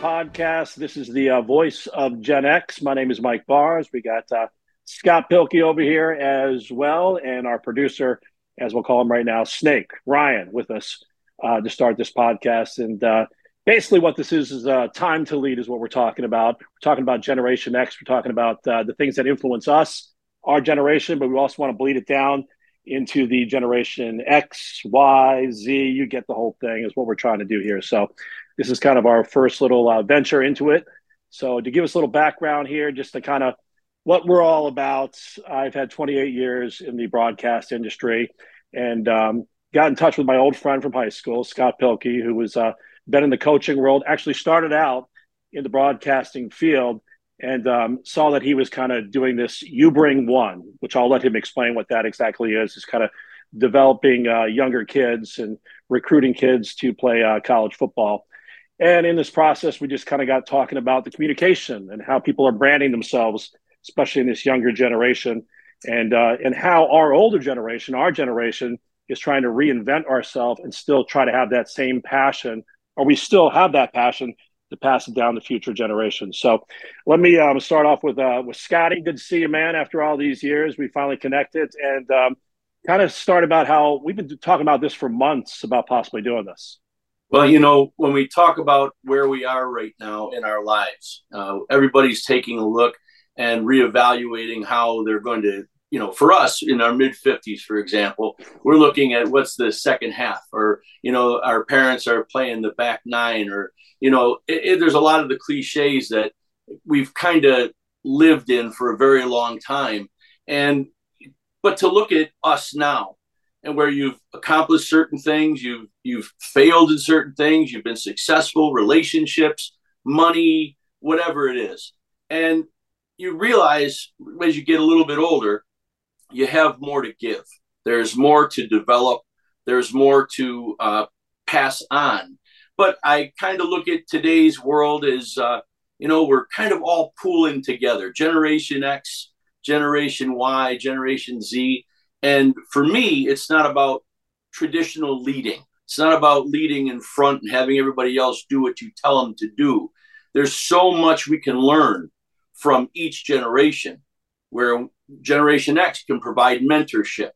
podcast. This is the uh, voice of Gen X. My name is Mike Bars. We got uh, Scott Pilkey over here as well, and our producer, as we'll call him right now, Snake Ryan, with us uh, to start this podcast. And uh, basically, what this is is uh, time to lead, is what we're talking about. We're talking about Generation X. We're talking about uh, the things that influence us, our generation, but we also want to bleed it down into the generation X, Y, Z. You get the whole thing, is what we're trying to do here. So, this is kind of our first little uh, venture into it. So, to give us a little background here, just to kind of what we're all about, I've had 28 years in the broadcast industry and um, got in touch with my old friend from high school, Scott Pilkey, who was uh, been in the coaching world, actually started out in the broadcasting field and um, saw that he was kind of doing this you bring one which i'll let him explain what that exactly is is kind of developing uh, younger kids and recruiting kids to play uh, college football and in this process we just kind of got talking about the communication and how people are branding themselves especially in this younger generation and uh, and how our older generation our generation is trying to reinvent ourselves and still try to have that same passion or we still have that passion to pass it down to future generations. So let me um, start off with uh, with Scotty. Good to see you, man. After all these years, we finally connected and um, kind of start about how we've been talking about this for months about possibly doing this. Well, you know, when we talk about where we are right now in our lives, uh, everybody's taking a look and reevaluating how they're going to you know, for us in our mid 50s, for example, we're looking at what's the second half, or, you know, our parents are playing the back nine, or, you know, it, it, there's a lot of the cliches that we've kind of lived in for a very long time. And, but to look at us now and where you've accomplished certain things, you've, you've failed in certain things, you've been successful, relationships, money, whatever it is. And you realize as you get a little bit older you have more to give. There's more to develop. There's more to uh, pass on. But I kind of look at today's world as, uh, you know, we're kind of all pooling together Generation X, Generation Y, Generation Z. And for me, it's not about traditional leading. It's not about leading in front and having everybody else do what you tell them to do. There's so much we can learn from each generation where Generation X can provide mentorship,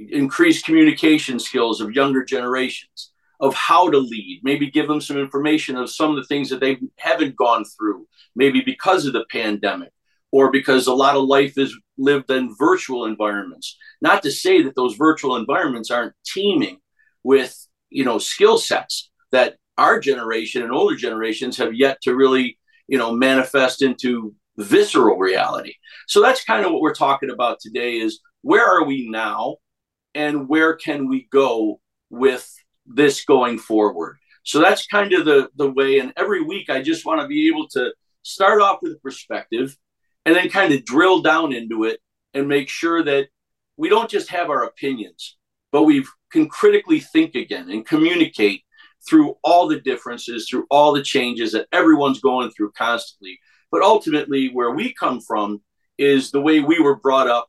increase communication skills of younger generations, of how to lead, maybe give them some information of some of the things that they haven't gone through, maybe because of the pandemic or because a lot of life is lived in virtual environments. Not to say that those virtual environments aren't teeming with, you know, skill sets that our generation and older generations have yet to really, you know, manifest into visceral reality. So that's kind of what we're talking about today is where are we now and where can we go with this going forward? So that's kind of the the way and every week I just want to be able to start off with a perspective and then kind of drill down into it and make sure that we don't just have our opinions, but we can critically think again and communicate through all the differences, through all the changes that everyone's going through constantly but ultimately, where we come from is the way we were brought up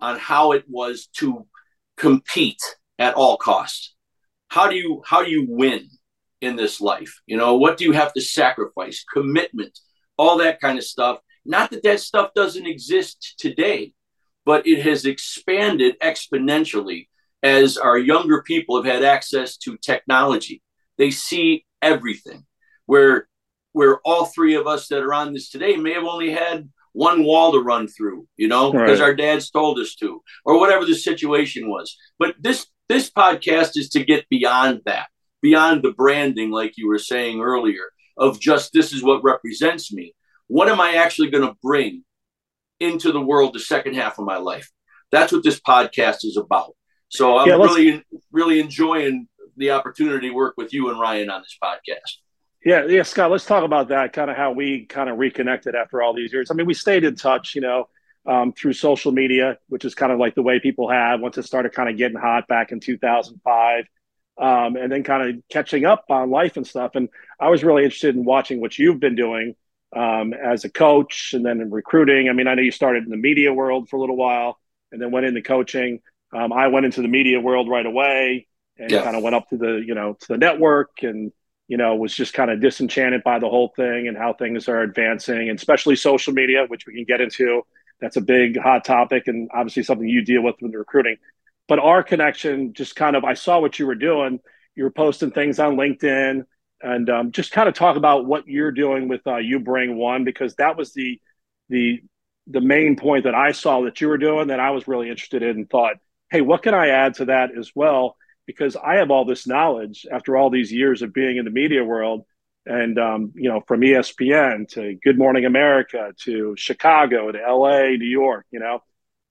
on how it was to compete at all costs. How do you how do you win in this life? You know, what do you have to sacrifice? Commitment, all that kind of stuff. Not that that stuff doesn't exist today, but it has expanded exponentially as our younger people have had access to technology. They see everything. Where where all three of us that are on this today may have only had one wall to run through, you know, right. because our dads told us to, or whatever the situation was. But this this podcast is to get beyond that, beyond the branding, like you were saying earlier, of just this is what represents me. What am I actually going to bring into the world the second half of my life? That's what this podcast is about. So I'm yeah, really, really enjoying the opportunity to work with you and Ryan on this podcast. Yeah, yeah, Scott. Let's talk about that. Kind of how we kind of reconnected after all these years. I mean, we stayed in touch, you know, um, through social media, which is kind of like the way people have once it started kind of getting hot back in 2005, um, and then kind of catching up on life and stuff. And I was really interested in watching what you've been doing um, as a coach, and then in recruiting. I mean, I know you started in the media world for a little while, and then went into coaching. Um, I went into the media world right away, and yeah. kind of went up to the you know to the network and you know, was just kind of disenchanted by the whole thing and how things are advancing, and especially social media, which we can get into. That's a big hot topic and obviously something you deal with with recruiting. But our connection just kind of, I saw what you were doing. You were posting things on LinkedIn and um, just kind of talk about what you're doing with uh, You Bring One because that was the the the main point that I saw that you were doing that I was really interested in and thought, hey, what can I add to that as well? Because I have all this knowledge after all these years of being in the media world, and um, you know, from ESPN to Good Morning America to Chicago to LA, New York, you know,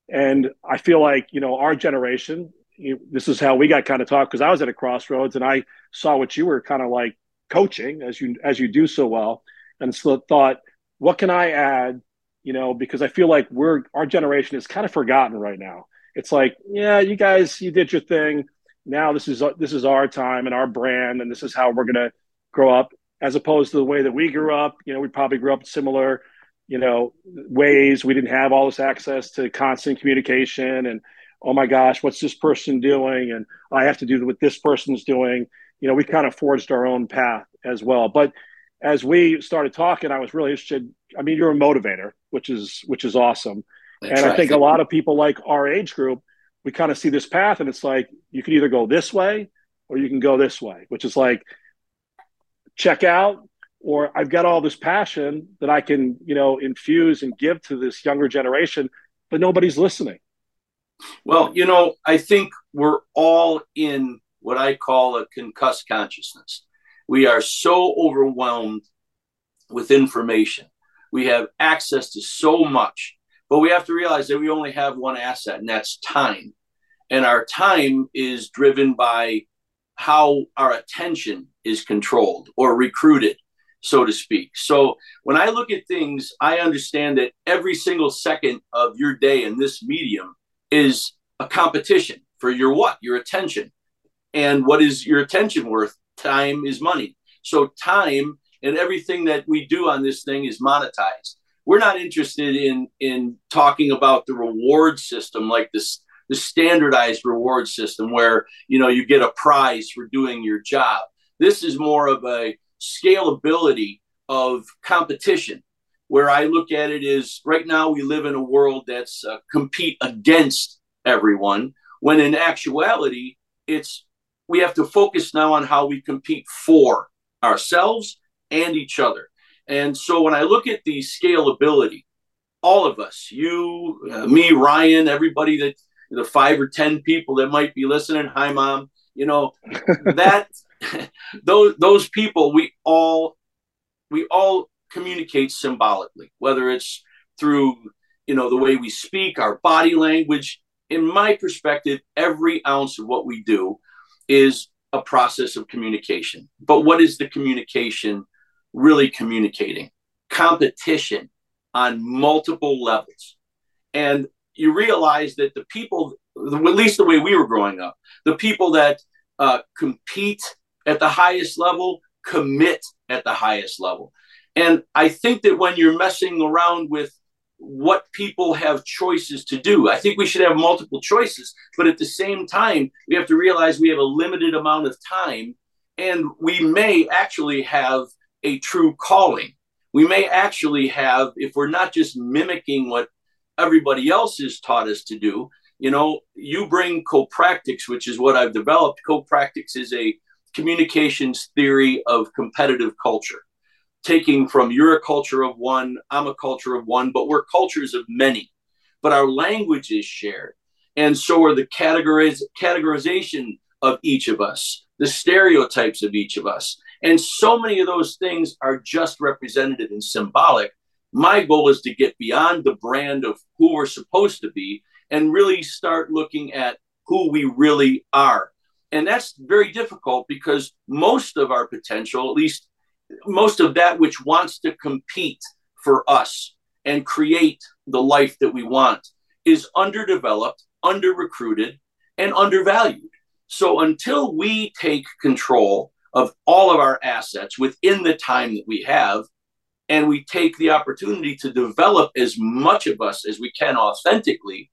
and I feel like you know our generation. You, this is how we got kind of talked because I was at a crossroads and I saw what you were kind of like coaching as you as you do so well, and so thought, what can I add you know, because I feel like we're our generation is kind of forgotten right now. It's like, yeah, you guys, you did your thing. Now this is this is our time and our brand, and this is how we're gonna grow up, as opposed to the way that we grew up. You know, we probably grew up similar, you know, ways. We didn't have all this access to constant communication, and oh my gosh, what's this person doing? And I have to do what this person's doing. You know, we kind of forged our own path as well. But as we started talking, I was really interested. I mean, you're a motivator, which is which is awesome. That's and right. I think a lot of people like our age group, we kind of see this path, and it's like you can either go this way or you can go this way, which is like check out, or I've got all this passion that I can, you know, infuse and give to this younger generation, but nobody's listening. Well, you know, I think we're all in what I call a concussed consciousness. We are so overwhelmed with information. We have access to so much, but we have to realize that we only have one asset, and that's time. And our time is driven by how our attention is controlled or recruited, so to speak. So when I look at things, I understand that every single second of your day in this medium is a competition for your what? Your attention. And what is your attention worth? time is money. So time and everything that we do on this thing is monetized. We're not interested in in talking about the reward system like this the standardized reward system where you know you get a prize for doing your job. This is more of a scalability of competition where I look at it is right now we live in a world that's uh, compete against everyone when in actuality it's we have to focus now on how we compete for ourselves and each other. And so when I look at the scalability, all of us, you, uh, me, Ryan, everybody that the five or 10 people that might be listening, hi, mom, you know, that those, those people, we all, we all communicate symbolically, whether it's through, you know, the way we speak, our body language. In my perspective, every ounce of what we do is a process of communication. But what is the communication really communicating? Competition on multiple levels. And you realize that the people, at least the way we were growing up, the people that uh, compete at the highest level commit at the highest level. And I think that when you're messing around with what people have choices to do. I think we should have multiple choices, but at the same time, we have to realize we have a limited amount of time and we may actually have a true calling. We may actually have, if we're not just mimicking what everybody else has taught us to do, you know, you bring copractics, which is what I've developed. Copractics is a communications theory of competitive culture taking from you're a culture of one, I'm a culture of one, but we're cultures of many. But our language is shared. And so are the categoriz- categorization of each of us, the stereotypes of each of us. And so many of those things are just representative and symbolic. My goal is to get beyond the brand of who we're supposed to be and really start looking at who we really are. And that's very difficult because most of our potential, at least most of that which wants to compete for us and create the life that we want is underdeveloped, under recruited, and undervalued. So until we take control of all of our assets within the time that we have, and we take the opportunity to develop as much of us as we can authentically,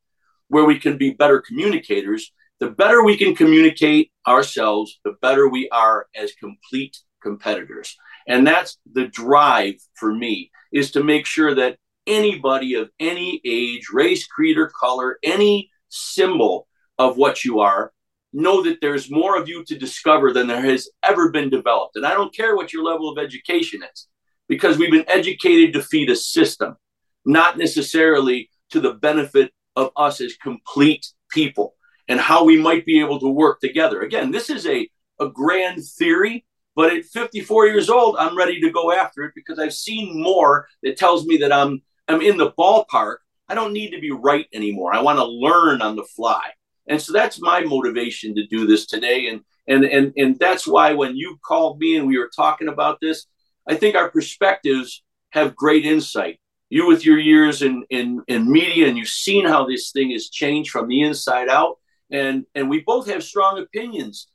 where we can be better communicators, the better we can communicate ourselves, the better we are as complete competitors. And that's the drive for me is to make sure that anybody of any age, race, creed, or color, any symbol of what you are, know that there's more of you to discover than there has ever been developed. And I don't care what your level of education is, because we've been educated to feed a system, not necessarily to the benefit of us as complete people and how we might be able to work together. Again, this is a, a grand theory, but at 54 years old, I'm ready to go after it because I've seen more that tells me that I'm I'm in the ballpark. I don't need to be right anymore. I want to learn on the fly. And so that's my motivation to do this today. And and and and that's why when you called me and we were talking about this, I think our perspectives have great insight you with your years in, in, in media and you've seen how this thing has changed from the inside out and and we both have strong opinions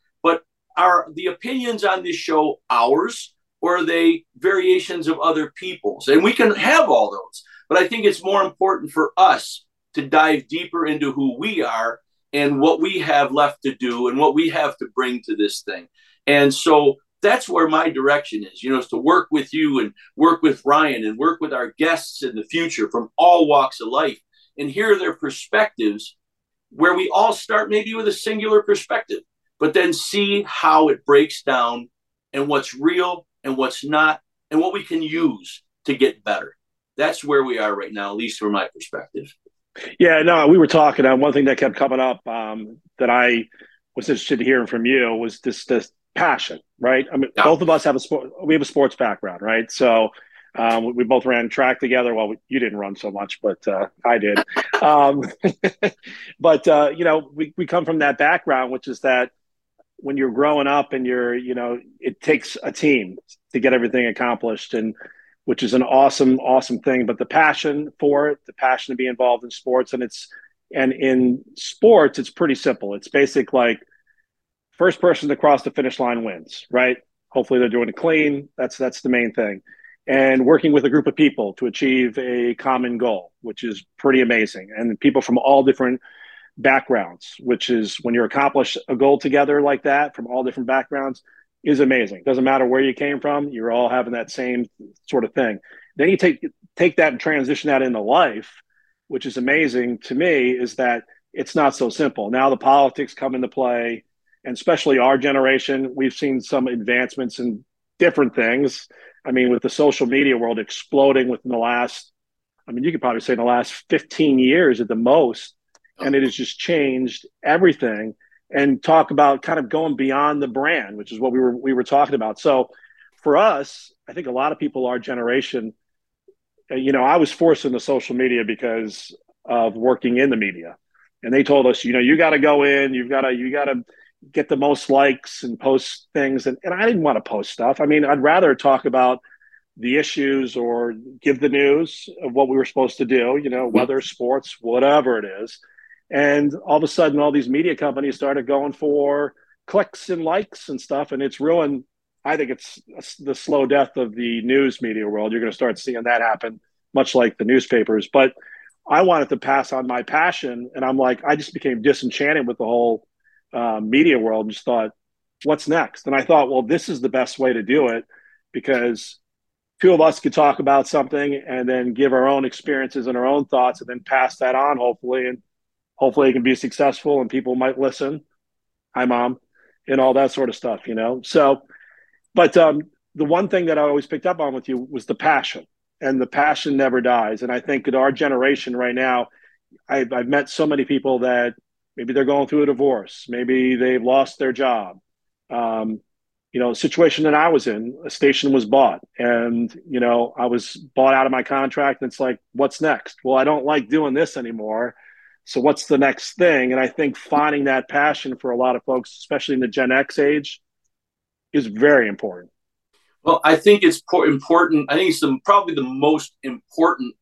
are the opinions on this show ours or are they variations of other people's? And we can have all those but i think it's more important for us to dive deeper into who we are and what we have left to do and what we have to bring to this thing. And so that's where my direction is, you know, is to work with you and work with Ryan and work with our guests in the future from all walks of life and hear their perspectives where we all start maybe with a singular perspective, but then see how it breaks down and what's real and what's not and what we can use to get better. That's where we are right now, at least from my perspective. Yeah, no, we were talking. Uh, one thing that kept coming up um, that I was interested in hearing from you was this this passion, right? I mean, yeah. both of us have a sport. We have a sports background, right? So um, we, both ran track together. Well, we, you didn't run so much, but uh, I did. um, but uh, you know, we we come from that background, which is that when you're growing up and you're, you know, it takes a team to get everything accomplished, and which is an awesome, awesome thing. But the passion for it, the passion to be involved in sports, and it's and in sports, it's pretty simple. It's basic like first person to cross the finish line wins, right? Hopefully they're doing it clean. That's that's the main thing. And working with a group of people to achieve a common goal, which is pretty amazing. And people from all different backgrounds, which is when you accomplish a goal together like that from all different backgrounds, is amazing. Doesn't matter where you came from, you're all having that same sort of thing. Then you take take that and transition that into life, which is amazing to me, is that it's not so simple. Now the politics come into play and especially our generation, we've seen some advancements in different things. I mean, with the social media world exploding within the last, I mean, you could probably say in the last 15 years at the most, and it has just changed everything. And talk about kind of going beyond the brand, which is what we were we were talking about. So, for us, I think a lot of people our generation, uh, you know, I was forced into social media because of working in the media, and they told us, you know, you got to go in, you've got to, you got to get the most likes and post things. And, and I didn't want to post stuff. I mean, I'd rather talk about the issues or give the news of what we were supposed to do, you know, weather, sports, whatever it is. And all of a sudden, all these media companies started going for clicks and likes and stuff. And it's ruined. I think it's the slow death of the news media world. You're going to start seeing that happen, much like the newspapers. But I wanted to pass on my passion. And I'm like, I just became disenchanted with the whole uh, media world and just thought, what's next? And I thought, well, this is the best way to do it because two of us could talk about something and then give our own experiences and our own thoughts and then pass that on, hopefully. And hopefully it can be successful and people might listen. Hi, mom, and all that sort of stuff, you know? So, but um, the one thing that I always picked up on with you was the passion, and the passion never dies. And I think in our generation right now, I've, I've met so many people that maybe they're going through a divorce maybe they've lost their job um, you know the situation that i was in a station was bought and you know i was bought out of my contract and it's like what's next well i don't like doing this anymore so what's the next thing? And i think finding that passion for a lot of folks especially in the gen x age is very important. Well i think it's important i think it's the, probably the most important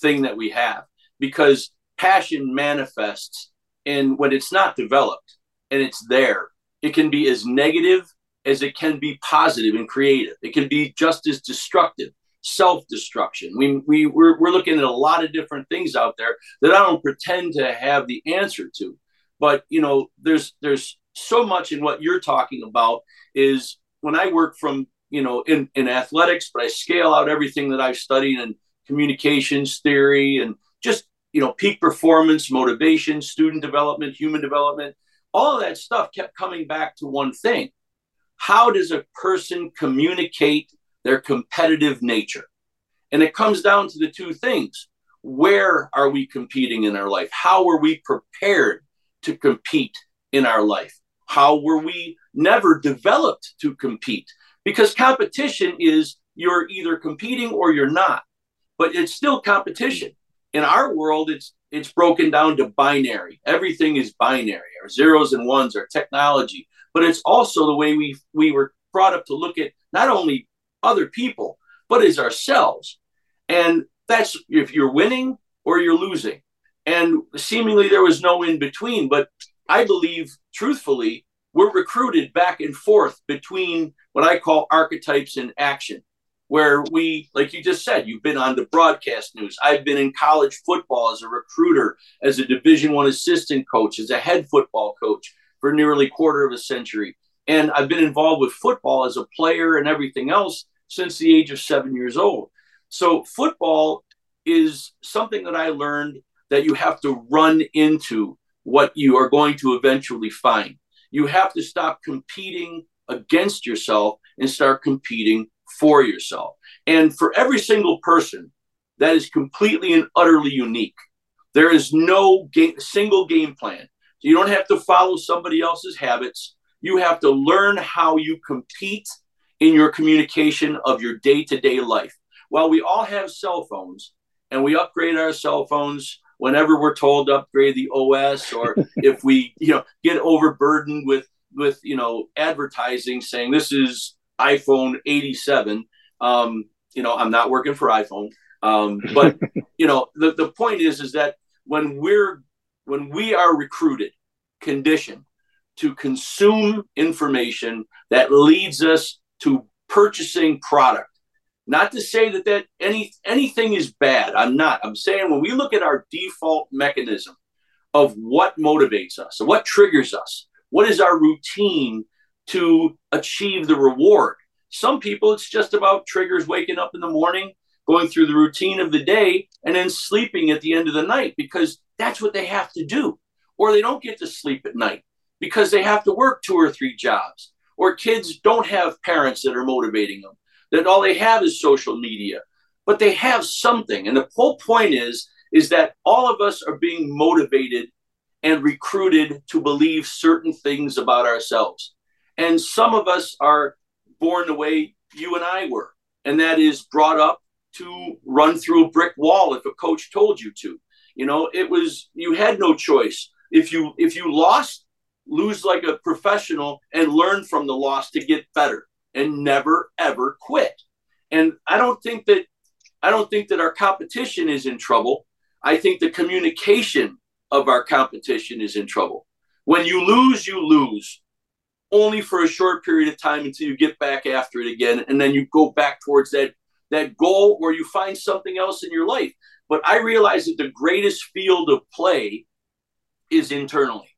thing that we have because passion manifests and when it's not developed and it's there, it can be as negative as it can be positive and creative. It can be just as destructive, self destruction. We, we, we're, we're looking at a lot of different things out there that I don't pretend to have the answer to. But, you know, there's, there's so much in what you're talking about is when I work from you know, in, in athletics, but I scale out everything that I've studied in communications theory and just, you know, peak performance, motivation, student development, human development. All that stuff kept coming back to one thing. How does a person communicate their competitive nature? And it comes down to the two things. Where are we competing in our life? How are we prepared to compete in our life? How were we never developed to compete? Because competition is you're either competing or you're not, but it's still competition. In our world, it's it's broken down to binary. Everything is binary. Our zeros and ones, our technology, but it's also the way we we were brought up to look at not only other people but as ourselves. And that's if you're winning or you're losing. And seemingly there was no in between. But I believe, truthfully, we're recruited back and forth between what I call archetypes in action, where we, like you just said, you've been on the broadcast news. I've been in college football as a recruiter, as a Division One assistant coach, as a head football coach for nearly quarter of a century. And I've been involved with football as a player and everything else since the age of seven years old. So football is something that I learned that you have to run into what you are going to eventually find. You have to stop competing against yourself and start competing for yourself. And for every single person, that is completely and utterly unique. There is no game, single game plan. You don't have to follow somebody else's habits. You have to learn how you compete in your communication of your day to day life. While we all have cell phones and we upgrade our cell phones whenever we're told to upgrade the OS or if we, you know, get overburdened with with you know advertising saying this is iPhone 87. Um, you know, I'm not working for iPhone. Um, but you know, the, the point is is that when we're when we are recruited, conditioned to consume information that leads us to purchasing product. Not to say that that any anything is bad. I'm not. I'm saying when we look at our default mechanism of what motivates us, what triggers us, what is our routine to achieve the reward. Some people, it's just about triggers waking up in the morning, going through the routine of the day, and then sleeping at the end of the night because that's what they have to do. Or they don't get to sleep at night because they have to work two or three jobs or kids don't have parents that are motivating them, that all they have is social media, but they have something. And the whole point is, is that all of us are being motivated and recruited to believe certain things about ourselves. And some of us are born the way you and I were, and that is brought up to run through a brick wall if a coach told you to. You know, it was you had no choice. If you if you lost, lose like a professional and learn from the loss to get better and never ever quit. And I don't think that I don't think that our competition is in trouble. I think the communication of our competition is in trouble. When you lose, you lose only for a short period of time until you get back after it again and then you go back towards that that goal or you find something else in your life. But I realize that the greatest field of play is internally.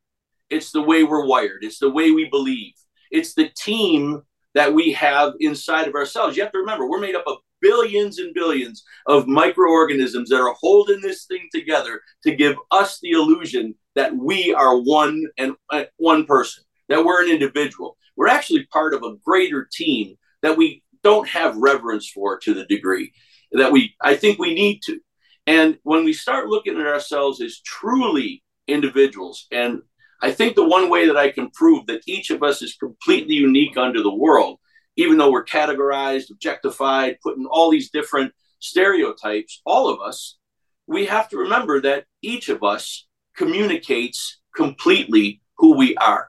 It's the way we're wired. It's the way we believe. It's the team that we have inside of ourselves. You have to remember, we're made up of billions and billions of microorganisms that are holding this thing together to give us the illusion that we are one and uh, one person, that we're an individual. We're actually part of a greater team that we don't have reverence for to the degree that we I think we need to. And when we start looking at ourselves as truly individuals and I think the one way that I can prove that each of us is completely unique under the world, even though we're categorized, objectified, put in all these different stereotypes, all of us, we have to remember that each of us communicates completely who we are.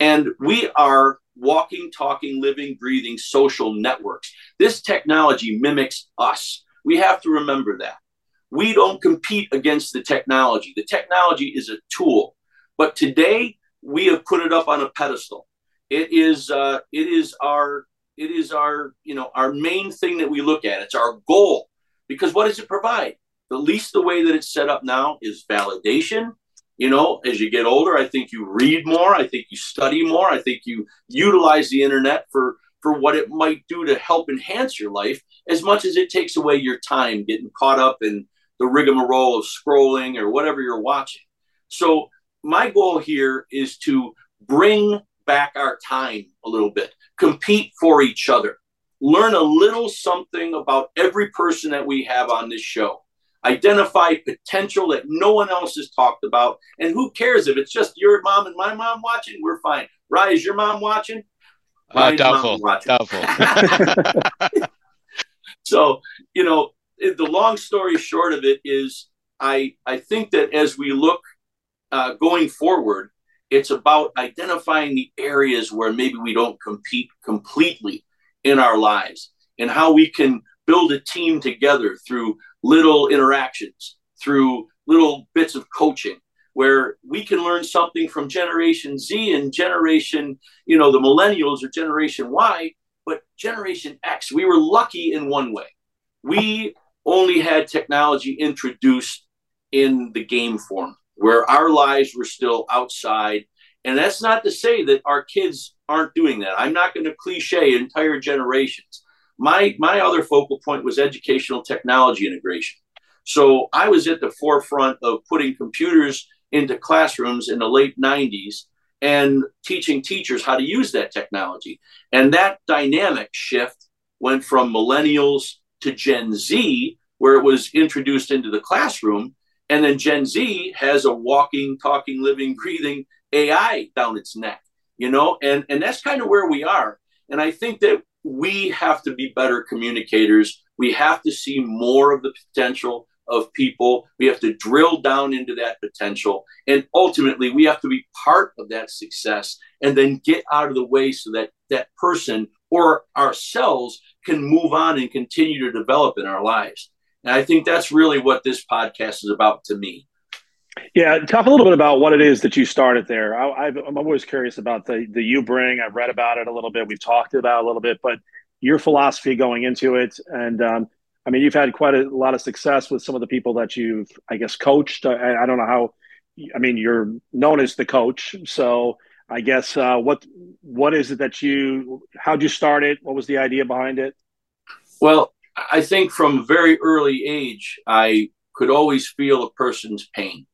And we are walking, talking, living, breathing social networks. This technology mimics us. We have to remember that. We don't compete against the technology. The technology is a tool. But today we have put it up on a pedestal. It is uh, it is our it is our you know our main thing that we look at. It's our goal because what does it provide? At least the way that it's set up now is validation. You know, as you get older, I think you read more. I think you study more. I think you utilize the internet for for what it might do to help enhance your life as much as it takes away your time getting caught up in the rigmarole of scrolling or whatever you're watching. So, my goal here is to bring back our time a little bit, compete for each other, learn a little something about every person that we have on this show, identify potential that no one else has talked about. And who cares if it's just your mom and my mom watching? We're fine. Rye, is your mom watching? Uh, doubtful. Watching. Doubtful. so, you know, the long story short of it is I, I think that as we look uh, going forward, it's about identifying the areas where maybe we don't compete completely in our lives and how we can build a team together through little interactions, through little bits of coaching where we can learn something from generation Z and generation, you know, the millennials or generation Y, but generation X, we were lucky in one way. We only had technology introduced in the game form where our lives were still outside. And that's not to say that our kids aren't doing that. I'm not going to cliche entire generations. My my other focal point was educational technology integration. So I was at the forefront of putting computers into classrooms in the late 90s and teaching teachers how to use that technology. And that dynamic shift went from millennials to Gen Z, where it was introduced into the classroom. And then Gen Z has a walking, talking, living, breathing AI down its neck, you know, and, and that's kind of where we are. And I think that we have to be better communicators. We have to see more of the potential of people. We have to drill down into that potential. And ultimately, we have to be part of that success and then get out of the way so that that person or ourselves can move on and continue to develop in our lives. And I think that's really what this podcast is about to me. Yeah, talk a little bit about what it is that you started there. I, am always curious about the the you bring. I've read about it a little bit. We've talked about it a little bit, but your philosophy going into it, and um, I mean, you've had quite a lot of success with some of the people that you've, I guess, coached. I, I don't know how. I mean, you're known as the coach, so I guess uh, what what is it that you? How'd you start it? What was the idea behind it? Well, I think from a very early age, I could always feel a person's pain.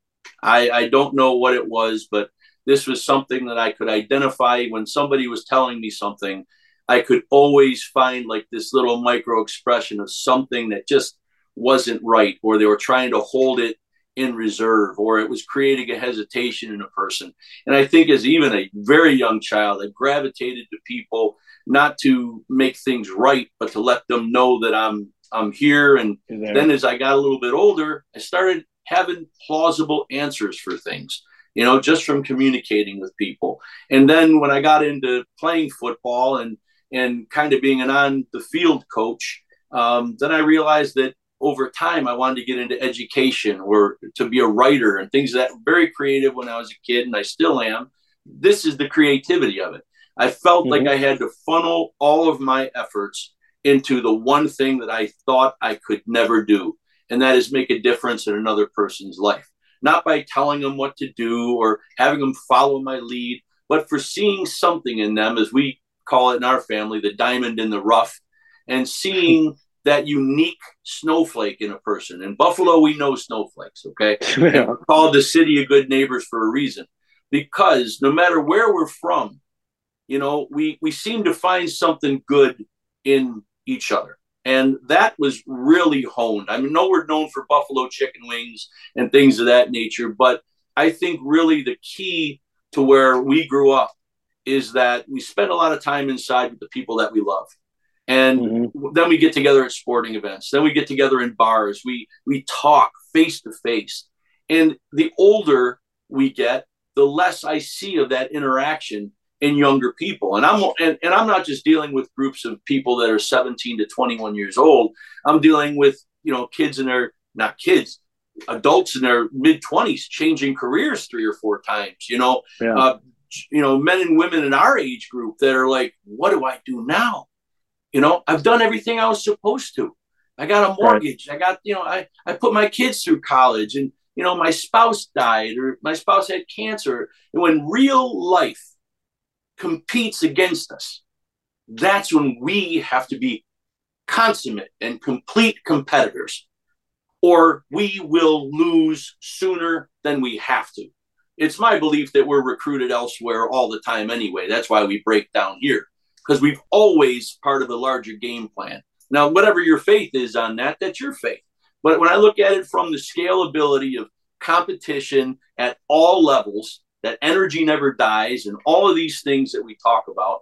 I, I don't know what it was, but this was something that I could identify when somebody was telling me something. I could always find like this little micro expression of something that just wasn't right, or they were trying to hold it in reserve, or it was creating a hesitation in a person. And I think as even a very young child, I gravitated to people not to make things right, but to let them know that I'm I'm here. And then as I got a little bit older, I started having plausible answers for things, you know, just from communicating with people. And then when I got into playing football and and kind of being an on the field coach, um, then I realized that over time I wanted to get into education or to be a writer and things that very creative when I was a kid, and I still am. This is the creativity of it. I felt mm-hmm. like I had to funnel all of my efforts into the one thing that I thought I could never do, and that is make a difference in another person's life. Not by telling them what to do or having them follow my lead, but for seeing something in them, as we call it in our family, the diamond in the rough, and seeing that unique snowflake in a person. In Buffalo, we know snowflakes, okay? Yeah. We're called the city of good neighbors for a reason. Because no matter where we're from, you know, we, we seem to find something good in each other. And that was really honed. I mean, no, we're known for buffalo chicken wings and things of that nature, but I think really the key to where we grew up is that we spend a lot of time inside with the people that we love. And mm-hmm. then we get together at sporting events. Then we get together in bars. We we talk face to face. And the older we get, the less I see of that interaction in younger people. And I'm and, and I'm not just dealing with groups of people that are 17 to 21 years old. I'm dealing with, you know, kids in their not kids, adults in their mid 20s changing careers three or four times, you know. Yeah. Uh, you know, men and women in our age group that are like, what do I do now? You know, I've done everything I was supposed to. I got a mortgage. Right. I got, you know, I, I put my kids through college and, you know, my spouse died or my spouse had cancer. And when real life competes against us, that's when we have to be consummate and complete competitors, or we will lose sooner than we have to. It's my belief that we're recruited elsewhere all the time anyway. That's why we break down here, because we've always part of a larger game plan. Now, whatever your faith is on that, that's your faith. But when I look at it from the scalability of competition at all levels, that energy never dies, and all of these things that we talk about,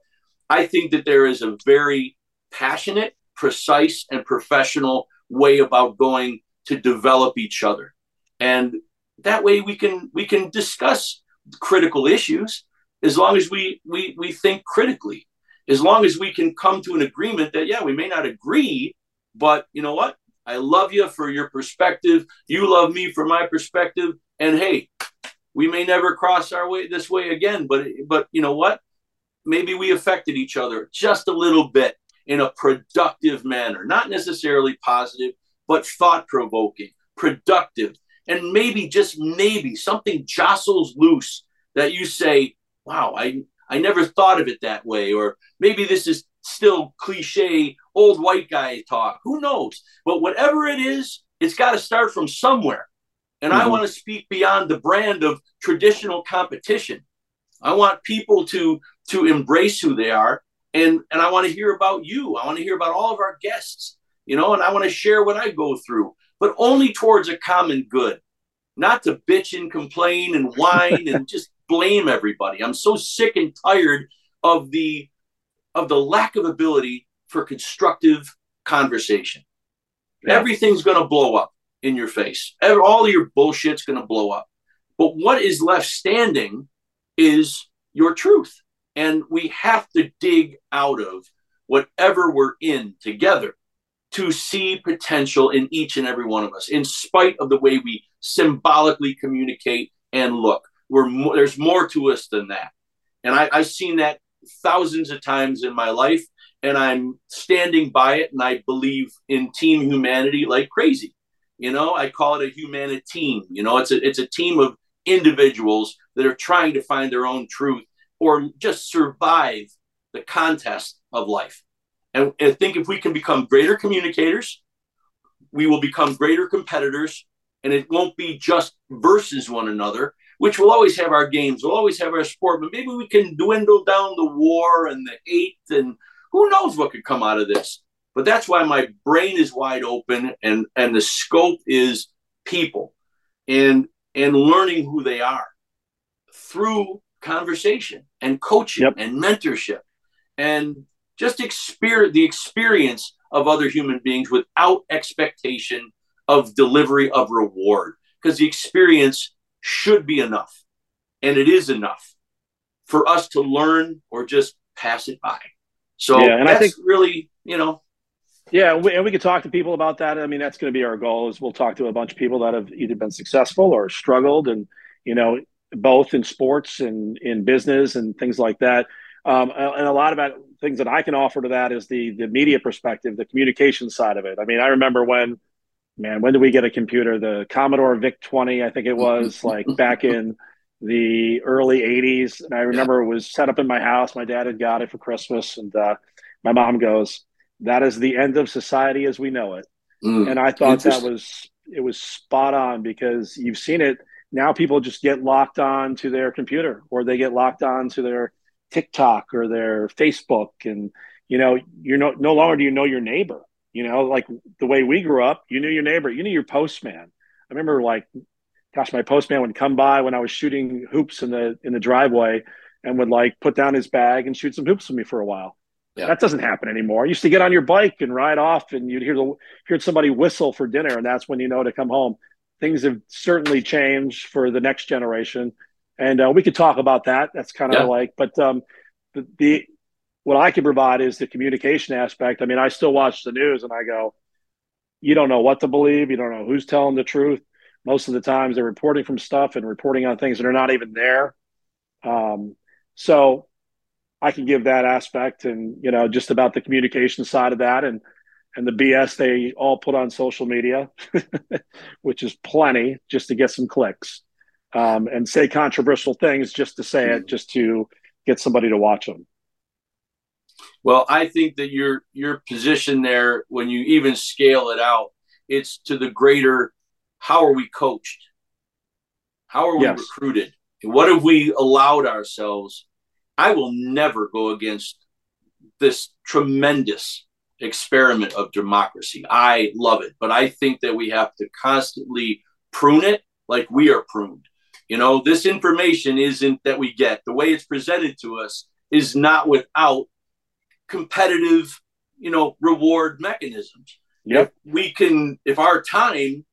I think that there is a very passionate, precise, and professional way about going to develop each other. And that way we can we can discuss critical issues as long as we we we think critically as long as we can come to an agreement that yeah we may not agree but you know what? I love you for your perspective. You love me for my perspective. And hey we may never cross our way this way again but but you know what? Maybe we affected each other just a little bit in a productive manner not necessarily positive but thought provoking productive. And maybe just maybe something jostles loose that you say wow i i never thought of it that way or maybe this is still cliche old white guy talk who knows? But whatever it is it's got to start from somewhere. And mm-hmm. i want to speak beyond the brand of traditional competition. I want people to to embrace who they are and and i want to hear about you. I want to hear about all of our guests you know and i want to share what i go through but only towards a common good, not to bitch and complain and whine and just blame everybody. I'm so sick and tired of the of the lack of ability for constructive conversation. Yeah. Everything's going to blow up in your face. All your bullshit's going to blow up. But what is left standing is your truth. And we have to dig out of whatever we're in together to see potential in each and every one of us, in spite of the way we symbolically communicate and look. We're there's more to us than that. And I, I've seen that thousands of times in my life, and I'm standing by it. And I believe in team humanity like crazy. You know, I call it a humanity team. You know, it's a it's a team of individuals that are trying to find their own truth or just survive the contest of life. And I think if we can become greater communicators, we will become greater competitors. And it won't be just versus one another, which we'll always have our games, we'll always have our sport, but maybe we can dwindle down the war and the hate and who knows what could come out of this. But that's why my brain is wide open and, and the scope is people and and learning who they are through conversation and coaching yep. and mentorship. And just experience the experience of other human beings without expectation of delivery of reward because the experience should be enough. And it is enough for us to learn or just pass it by. So yeah, and i think really you know. Yeah we, and we could talk to people about that. I mean that's going to be our goal is we'll talk to a bunch of people that have either been successful or struggled and you know both in sports and in business and things like that. Um, and a lot about things that I can offer to that is the the media perspective, the communication side of it. I mean, I remember when, man, when did we get a computer? The Commodore VIC 20, I think it was like back in the early 80s. And I remember it was set up in my house. My dad had got it for Christmas. And uh, my mom goes, That is the end of society as we know it. Mm, and I thought that was, it was spot on because you've seen it. Now people just get locked on to their computer or they get locked on to their TikTok or their Facebook, and you know, you're no no longer do you know your neighbor. You know, like the way we grew up, you knew your neighbor, you knew your postman. I remember like, gosh, my postman would come by when I was shooting hoops in the in the driveway, and would like put down his bag and shoot some hoops with me for a while. Yeah. That doesn't happen anymore. You used to get on your bike and ride off, and you'd hear the hear somebody whistle for dinner, and that's when you know to come home. Things have certainly changed for the next generation and uh, we could talk about that. That's kind of yeah. like, but um, the, the what I can provide is the communication aspect. I mean, I still watch the news and I go, you don't know what to believe. You don't know who's telling the truth. Most of the times they're reporting from stuff and reporting on things that are not even there. Um, so I can give that aspect and, you know, just about the communication side of that and, and the BS they all put on social media, which is plenty just to get some clicks um, and say controversial things just to say it, just to get somebody to watch them. Well, I think that your your position there, when you even scale it out, it's to the greater. How are we coached? How are we yes. recruited? What have we allowed ourselves? I will never go against this tremendous experiment of democracy. I love it, but I think that we have to constantly prune it like we are pruned. You know, this information isn't that we get. The way it's presented to us is not without competitive, you know, reward mechanisms. Yep. If we can, if our time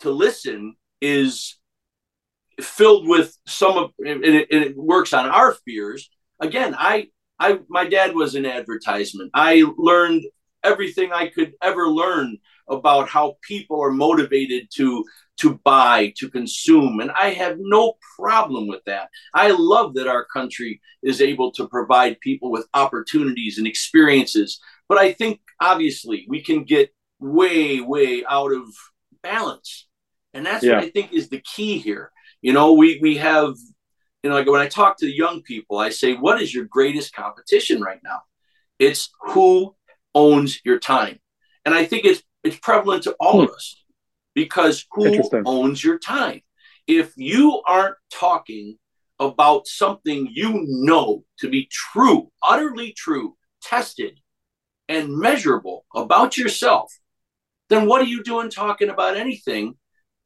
to listen is filled with some of, and it, and it works on our fears. Again, I, I, my dad was an advertisement. I learned everything I could ever learn about how people are motivated to to buy, to consume. And I have no problem with that. I love that our country is able to provide people with opportunities and experiences. But I think obviously we can get way, way out of balance. And that's yeah. what I think is the key here. You know, we, we have, you know, like when I talk to young people, I say, what is your greatest competition right now? It's who owns your time. And I think it's it's prevalent to all of hmm. us because who owns your time? If you aren't talking about something you know to be true, utterly true, tested, and measurable about yourself, then what are you doing talking about anything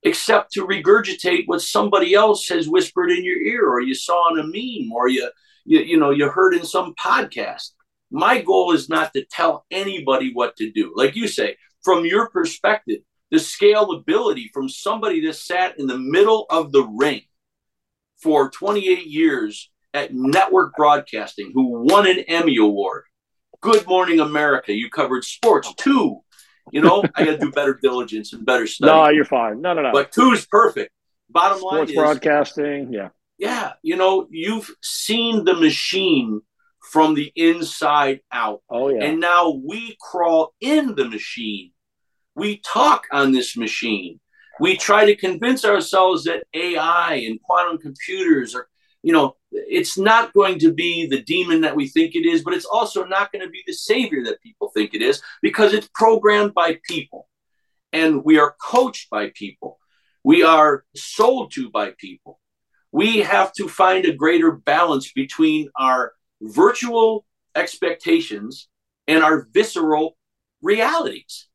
except to regurgitate what somebody else has whispered in your ear or you saw on a meme or you you, you know you heard in some podcast? My goal is not to tell anybody what to do. Like you say from your perspective the scalability from somebody that sat in the middle of the ring for 28 years at network broadcasting who won an Emmy Award. Good Morning America, you covered sports too. You know, I got to do better diligence and better stuff. No, you're fine. No, no, no. But two is perfect. Bottom sports line is broadcasting. Yeah. Yeah. You know, you've seen the machine from the inside out. Oh, yeah. And now we crawl in the machine we talk on this machine. We try to convince ourselves that AI and quantum computers are, you know, it's not going to be the demon that we think it is, but it's also not going to be the savior that people think it is because it's programmed by people and we are coached by people. We are sold to by people. We have to find a greater balance between our virtual expectations and our visceral realities.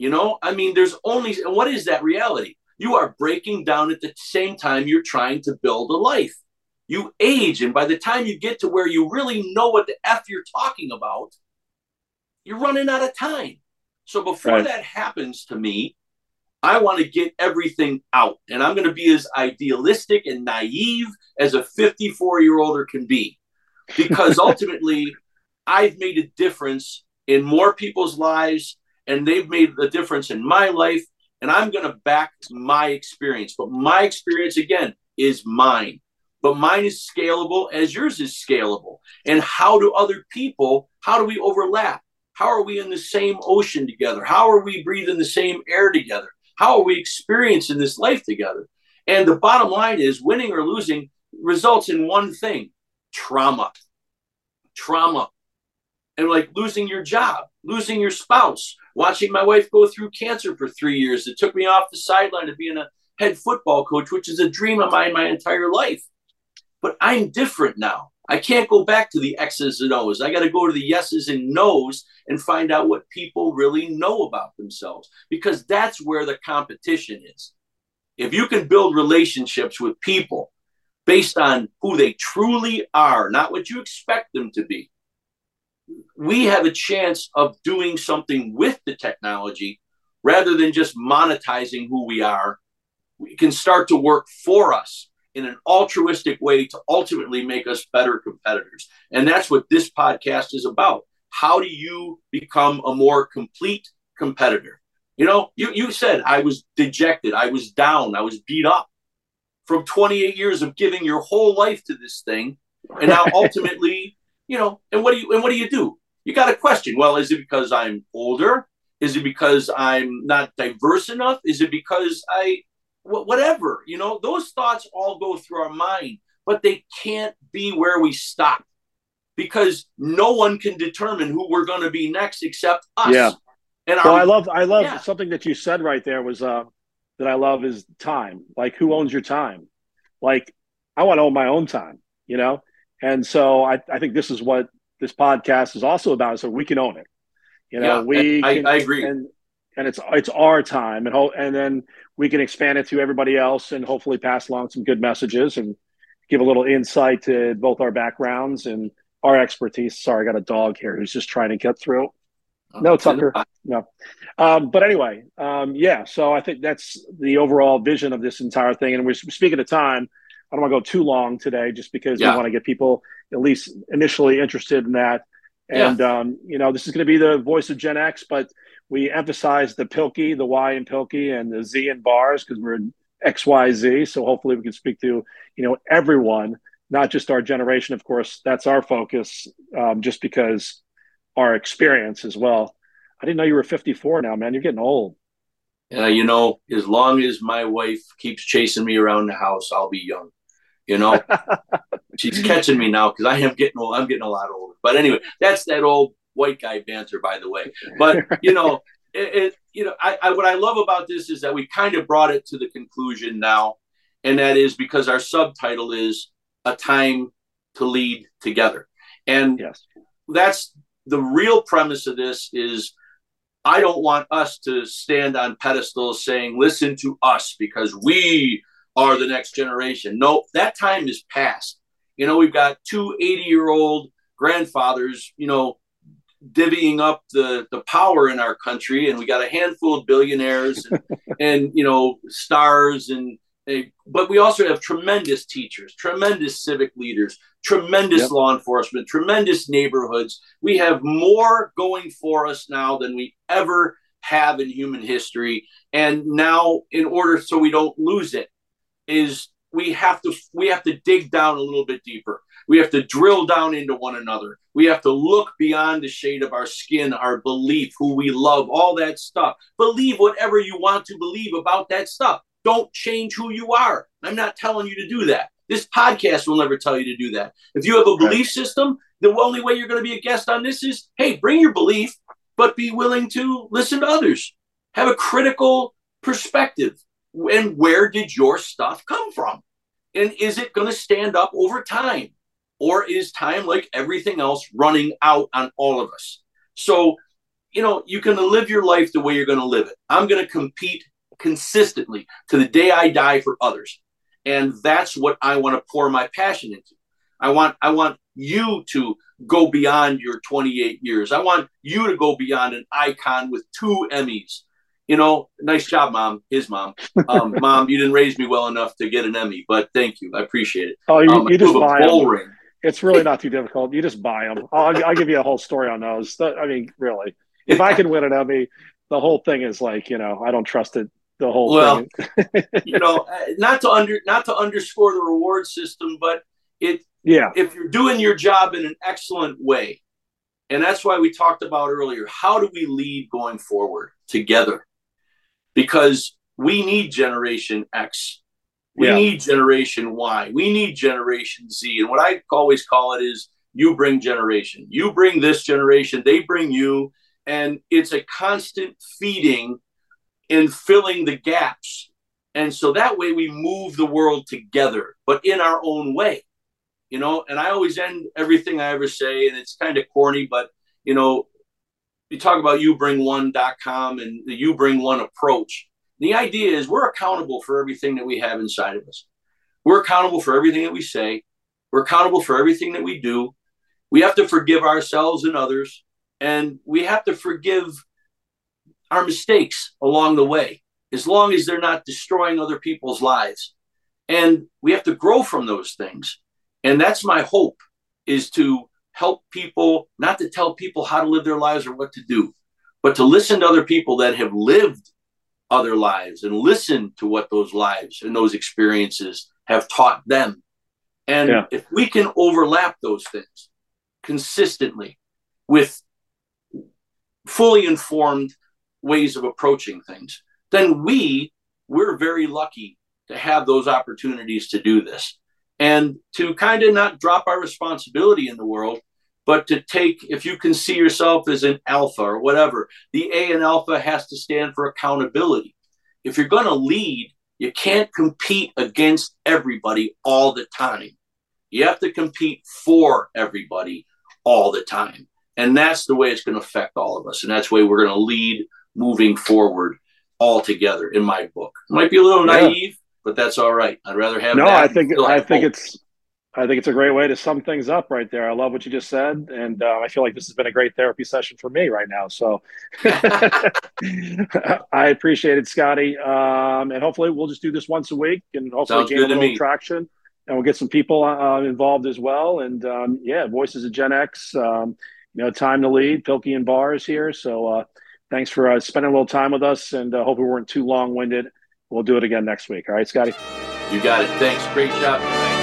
You know, I mean, there's only, what is that reality? You are breaking down at the same time you're trying to build a life. You age, and by the time you get to where you really know what the F you're talking about, you're running out of time. So before right. that happens to me, I want to get everything out. And I'm going to be as idealistic and naive as a 54 year older can be. Because ultimately, I've made a difference in more people's lives and they've made a difference in my life and i'm going to back my experience. But my experience again is mine. But mine is scalable as yours is scalable. And how do other people how do we overlap? How are we in the same ocean together? How are we breathing the same air together? How are we experiencing this life together? And the bottom line is winning or losing results in one thing trauma. Trauma and like losing your job losing your spouse watching my wife go through cancer for three years. It took me off the sideline of being a head football coach, which is a dream of mine my entire life. But I'm different now. I can't go back to the X's and O's. I got to go to the yeses and nos and find out what people really know about themselves because that's where the competition is. If you can build relationships with people based on who they truly are, not what you expect them to be, we have a chance of doing something with the technology rather than just monetizing who we are. We can start to work for us in an altruistic way to ultimately make us better competitors. And that's what this podcast is about. How do you become a more complete competitor? You know, you, you said I was dejected, I was down, I was beat up from 28 years of giving your whole life to this thing. And now ultimately you know, and what do you and what do you do? You got to question. Well, is it because I'm older? Is it because I'm not diverse enough? Is it because I whatever? You know, those thoughts all go through our mind, but they can't be where we stop because no one can determine who we're going to be next except us. Yeah. And well, I love, I love yeah. something that you said right there was uh, that I love is time. Like, who owns your time? Like, I want to own my own time, you know? And so I, I think this is what this podcast is also about, so we can own it. You know, yeah, we I, can, I agree. And, and it's it's our time and ho- and then we can expand it to everybody else and hopefully pass along some good messages and give a little insight to both our backgrounds and our expertise. Sorry, I got a dog here who's just trying to get through. Oh, no, Tucker. No. Um, but anyway, um, yeah. So I think that's the overall vision of this entire thing. And we're speaking of time. I don't want to go too long today, just because yeah. we want to get people at least initially interested in that. And yeah. um, you know, this is going to be the voice of Gen X, but we emphasize the Pilkey, the Y in Pilkey, and the Z in bars because we're in X, Y, Z. So hopefully we can speak to you know everyone, not just our generation. Of course, that's our focus, um, just because our experience as well. I didn't know you were 54 now, man. You're getting old. Uh, you know, as long as my wife keeps chasing me around the house, I'll be young. You know, she's catching me now because I am getting old. I'm getting a lot older. But anyway, that's that old white guy banter, by the way. But you know, it, it, you know, I, I what I love about this is that we kind of brought it to the conclusion now, and that is because our subtitle is a time to lead together, and yes. that's the real premise of this is. I don't want us to stand on pedestals saying, listen to us because we are the next generation. No, that time is past. You know, we've got two 80 year old grandfathers, you know, divvying up the, the power in our country, and we got a handful of billionaires and, and you know stars, and but we also have tremendous teachers, tremendous civic leaders, tremendous yep. law enforcement, tremendous neighborhoods. We have more going for us now than we ever have in human history, and now in order so we don't lose it, is we have to we have to dig down a little bit deeper we have to drill down into one another. We have to look beyond the shade of our skin, our belief, who we love, all that stuff. Believe whatever you want to believe about that stuff. Don't change who you are. I'm not telling you to do that. This podcast will never tell you to do that. If you have a belief system, the only way you're going to be a guest on this is hey, bring your belief, but be willing to listen to others. Have a critical perspective. And where did your stuff come from? And is it going to stand up over time? Or is time, like everything else, running out on all of us? So, you know, you can live your life the way you're going to live it. I'm going to compete consistently to the day I die for others. And that's what I want to pour my passion into. I want I want you to go beyond your 28 years. I want you to go beyond an icon with two Emmys. You know, nice job, mom. His mom. Um, mom, you didn't raise me well enough to get an Emmy, but thank you. I appreciate it. Oh, you, um, you just buy a ring. It's really not too difficult. You just buy them. I'll, I'll give you a whole story on those. I mean, really, if I can win an Emmy, the whole thing is like, you know, I don't trust it. The whole well, you know, uh, not to under not to underscore the reward system, but it. Yeah. If you're doing your job in an excellent way, and that's why we talked about earlier, how do we lead going forward together? Because we need Generation X we yeah. need Generation Y. We need Generation Z. And what I always call it is you bring generation. You bring this generation, they bring you. And it's a constant feeding and filling the gaps. And so that way we move the world together, but in our own way. You know, and I always end everything I ever say, and it's kind of corny, but you know, you talk about you bring one.com and the you bring one approach the idea is we're accountable for everything that we have inside of us. We're accountable for everything that we say. We're accountable for everything that we do. We have to forgive ourselves and others, and we have to forgive our mistakes along the way, as long as they're not destroying other people's lives. And we have to grow from those things. And that's my hope is to help people, not to tell people how to live their lives or what to do, but to listen to other people that have lived other lives and listen to what those lives and those experiences have taught them. And yeah. if we can overlap those things consistently with fully informed ways of approaching things, then we we're very lucky to have those opportunities to do this and to kind of not drop our responsibility in the world, but to take, if you can see yourself as an alpha or whatever, the A in alpha has to stand for accountability. If you're going to lead, you can't compete against everybody all the time. You have to compete for everybody all the time. And that's the way it's going to affect all of us. And that's the way we're going to lead moving forward all together in my book. It might be a little yeah. naive, but that's all right. I'd rather have No, I think I think hope. it's I think it's a great way to sum things up right there. I love what you just said, and uh, I feel like this has been a great therapy session for me right now. So I appreciate it, Scotty, um, and hopefully we'll just do this once a week, and hopefully Sounds gain a little me. traction, and we'll get some people uh, involved as well. And um, yeah, Voices of Gen X, um, you know, time to lead. Pilkey and Bars here, so uh, thanks for uh, spending a little time with us, and uh, hope we weren't too long winded. We'll do it again next week. All right, Scotty. You got it. Thanks. Great job.